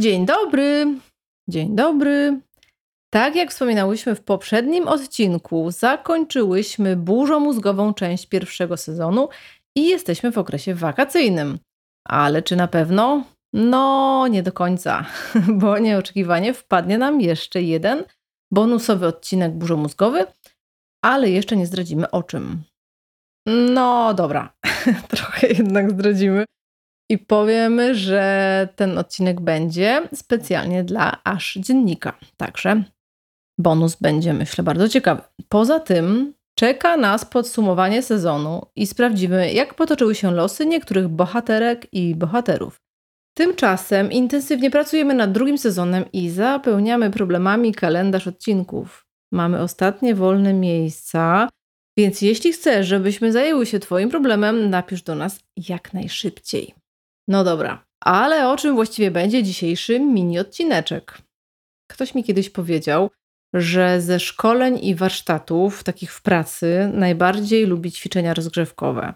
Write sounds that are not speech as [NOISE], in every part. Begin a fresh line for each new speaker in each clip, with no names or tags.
Dzień dobry, dzień dobry. Tak jak wspominałyśmy w poprzednim odcinku, zakończyłyśmy burzomózgową część pierwszego sezonu i jesteśmy w okresie wakacyjnym. Ale czy na pewno? No, nie do końca, [LAUGHS] bo nieoczekiwanie wpadnie nam jeszcze jeden bonusowy odcinek burzomózgowy, ale jeszcze nie zdradzimy o czym. No dobra, [LAUGHS] trochę jednak zdradzimy. I powiemy, że ten odcinek będzie specjalnie dla aż dziennika. Także bonus będzie, myślę, bardzo ciekawy. Poza tym czeka nas podsumowanie sezonu i sprawdzimy, jak potoczyły się losy niektórych bohaterek i bohaterów. Tymczasem intensywnie pracujemy nad drugim sezonem i zapełniamy problemami kalendarz odcinków. Mamy ostatnie wolne miejsca, więc jeśli chcesz, żebyśmy zajęły się Twoim problemem, napisz do nas jak najszybciej. No dobra, ale o czym właściwie będzie dzisiejszy mini odcineczek? Ktoś mi kiedyś powiedział, że ze szkoleń i warsztatów, takich w pracy, najbardziej lubi ćwiczenia rozgrzewkowe.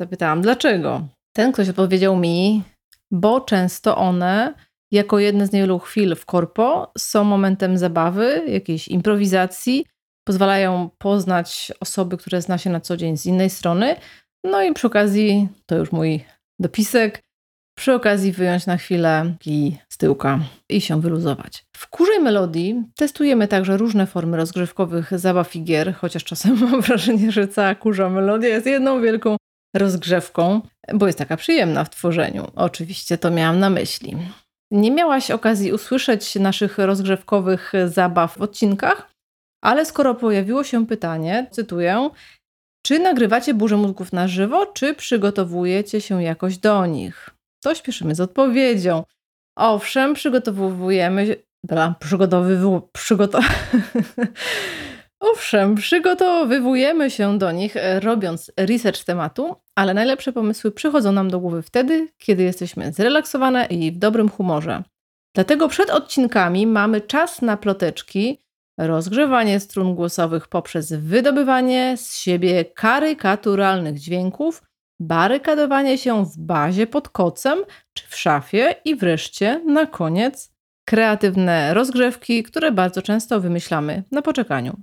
Zapytałam, dlaczego? Ten ktoś odpowiedział mi, bo często one, jako jedne z niewielu chwil w korpo, są momentem zabawy, jakiejś improwizacji, pozwalają poznać osoby, które zna się na co dzień z innej strony. No i przy okazji, to już mój dopisek, przy okazji wyjąć na chwilę i z tyłka i się wyluzować. W kurzej melodii testujemy także różne formy rozgrzewkowych zabaw i gier, chociaż czasem [LAUGHS] mam wrażenie, że cała kurza melodia jest jedną wielką rozgrzewką, bo jest taka przyjemna w tworzeniu. Oczywiście to miałam na myśli. Nie miałaś okazji usłyszeć naszych rozgrzewkowych zabaw w odcinkach, ale skoro pojawiło się pytanie, cytuję, czy nagrywacie burzę mózgów na żywo, czy przygotowujecie się jakoś do nich? To śpieszymy z odpowiedzią. Owszem, przygotowujemy. Dobra, przygotowywu, przygotow... [LAUGHS] Owszem, przygotowujemy się do nich, e, robiąc research tematu, ale najlepsze pomysły przychodzą nam do głowy wtedy, kiedy jesteśmy zrelaksowane i w dobrym humorze. Dlatego przed odcinkami mamy czas na ploteczki, rozgrzewanie strun głosowych poprzez wydobywanie z siebie karykaturalnych dźwięków barykadowanie się w bazie pod kocem czy w szafie i wreszcie na koniec kreatywne rozgrzewki, które bardzo często wymyślamy na poczekaniu.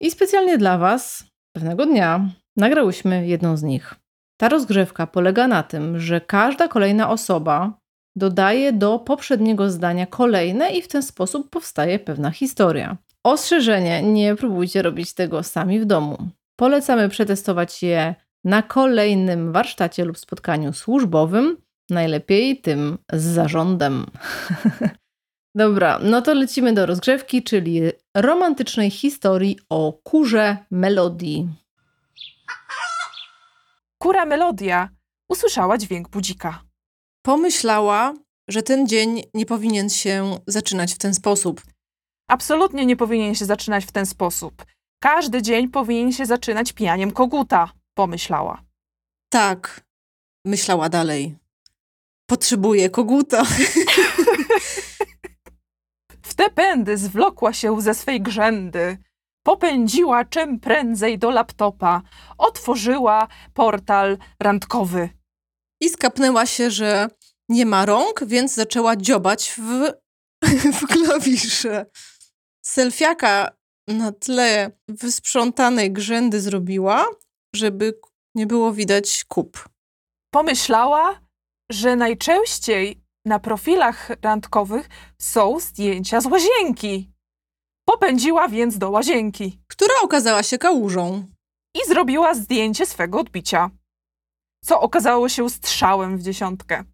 I specjalnie dla Was pewnego dnia nagrałyśmy jedną z nich. Ta rozgrzewka polega na tym, że każda kolejna osoba dodaje do poprzedniego zdania kolejne i w ten sposób powstaje pewna historia. Ostrzeżenie: nie próbujcie robić tego sami w domu. Polecamy przetestować je na kolejnym warsztacie lub spotkaniu służbowym, najlepiej tym z zarządem. [LAUGHS] Dobra, no to lecimy do rozgrzewki, czyli romantycznej historii o kurze melodii.
Kura melodia usłyszała dźwięk budzika.
Pomyślała, że ten dzień nie powinien się zaczynać w ten sposób.
Absolutnie nie powinien się zaczynać w ten sposób. Każdy dzień powinien się zaczynać pijaniem koguta pomyślała.
Tak, myślała dalej. Potrzebuję koguta. [LAUGHS]
w te pędy zwlokła się ze swej grzędy. Popędziła czym prędzej do laptopa. Otworzyła portal randkowy.
I skapnęła się, że nie ma rąk, więc zaczęła dziobać w, [LAUGHS] w klawisze. Selfiaka na tle wysprzątanej grzędy zrobiła, żeby nie było widać kup.
Pomyślała, że najczęściej na profilach randkowych są zdjęcia z łazienki. Popędziła więc do łazienki.
Która okazała się kałużą.
I zrobiła zdjęcie swego odbicia. Co okazało się strzałem w dziesiątkę.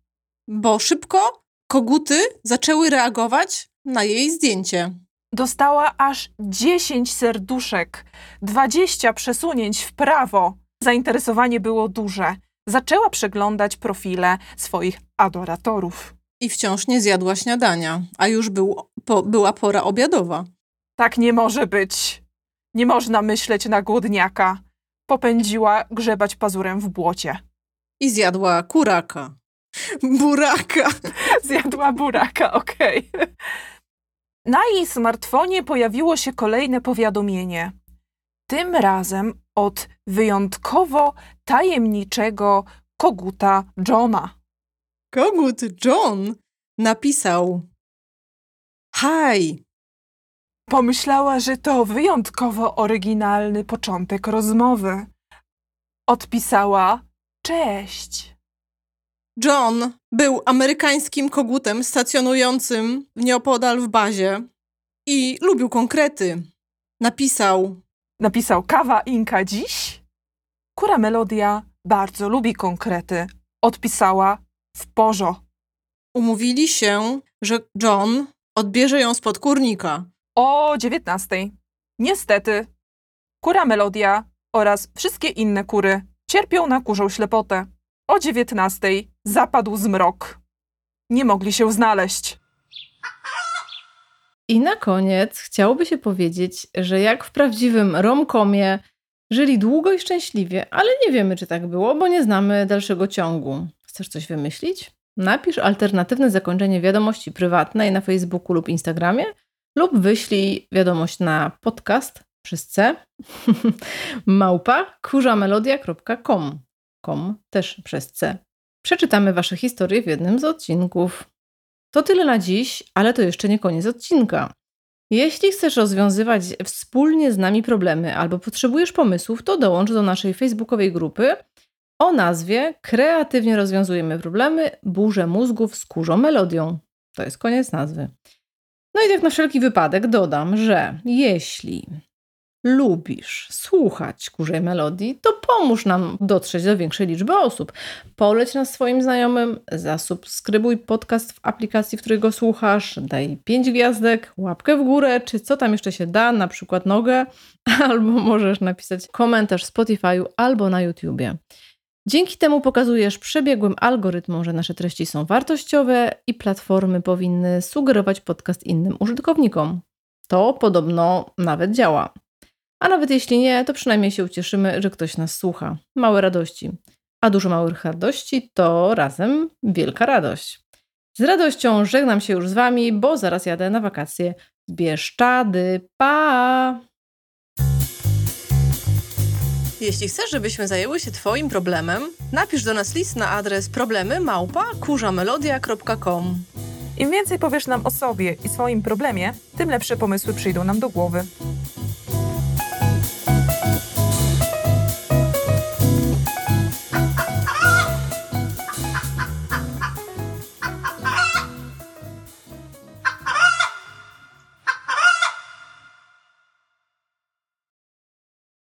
Bo szybko koguty zaczęły reagować na jej zdjęcie.
Dostała aż 10 serduszek, 20 przesunięć w prawo. Zainteresowanie było duże. Zaczęła przeglądać profile swoich adoratorów.
I wciąż nie zjadła śniadania, a już był, po, była pora obiadowa.
Tak nie może być. Nie można myśleć na głodniaka. Popędziła grzebać pazurem w błocie.
I zjadła kuraka. Buraka. [LAUGHS]
Zjadła buraka, okej. Okay. Na jej smartfonie pojawiło się kolejne powiadomienie. Tym razem od wyjątkowo tajemniczego koguta Johna.
Kogut John napisał:
Haj!
Pomyślała, że to wyjątkowo oryginalny początek rozmowy. Odpisała cześć.
John był amerykańskim kogutem stacjonującym nieopodal w bazie i lubił konkrety. Napisał:
Napisał kawa Inka dziś? Kura Melodia bardzo lubi konkrety. Odpisała w porzo.
Umówili się, że John odbierze ją spod kurnika.
O dziewiętnastej. Niestety, kura Melodia oraz wszystkie inne kury cierpią na kurzą ślepotę. O dziewiętnastej zapadł zmrok. Nie mogli się znaleźć.
I na koniec chciałoby się powiedzieć, że jak w prawdziwym romkomie żyli długo i szczęśliwie, ale nie wiemy, czy tak było, bo nie znamy dalszego ciągu. Chcesz coś wymyślić? Napisz alternatywne zakończenie wiadomości prywatnej na Facebooku lub Instagramie lub wyślij wiadomość na podcast przez C [LAUGHS] małpa kurzamelodia.com com też przez C. Przeczytamy Wasze historie w jednym z odcinków. To tyle na dziś, ale to jeszcze nie koniec odcinka. Jeśli chcesz rozwiązywać wspólnie z nami problemy albo potrzebujesz pomysłów, to dołącz do naszej facebookowej grupy o nazwie Kreatywnie rozwiązujemy problemy Burze mózgów z kurzą melodią. To jest koniec nazwy. No i tak na wszelki wypadek dodam, że jeśli lubisz słuchać kurzej melodii, to pomóż nam dotrzeć do większej liczby osób. Poleć nas swoim znajomym, zasubskrybuj podcast w aplikacji, w której go słuchasz, daj pięć gwiazdek, łapkę w górę, czy co tam jeszcze się da, na przykład nogę, [LAUGHS] albo możesz napisać komentarz w Spotify'u albo na YouTubie. Dzięki temu pokazujesz przebiegłym algorytmom, że nasze treści są wartościowe i platformy powinny sugerować podcast innym użytkownikom. To podobno nawet działa. A nawet jeśli nie, to przynajmniej się ucieszymy, że ktoś nas słucha. Małe radości. A dużo małych radości to razem wielka radość. Z radością żegnam się już z Wami, bo zaraz jadę na wakacje w Bieszczady. Pa! Jeśli chcesz, żebyśmy zajęły się Twoim problemem, napisz do nas list na adres problemy małpa kurzamelodia.com.
Im więcej powiesz nam o sobie i swoim problemie, tym lepsze pomysły przyjdą nam do głowy.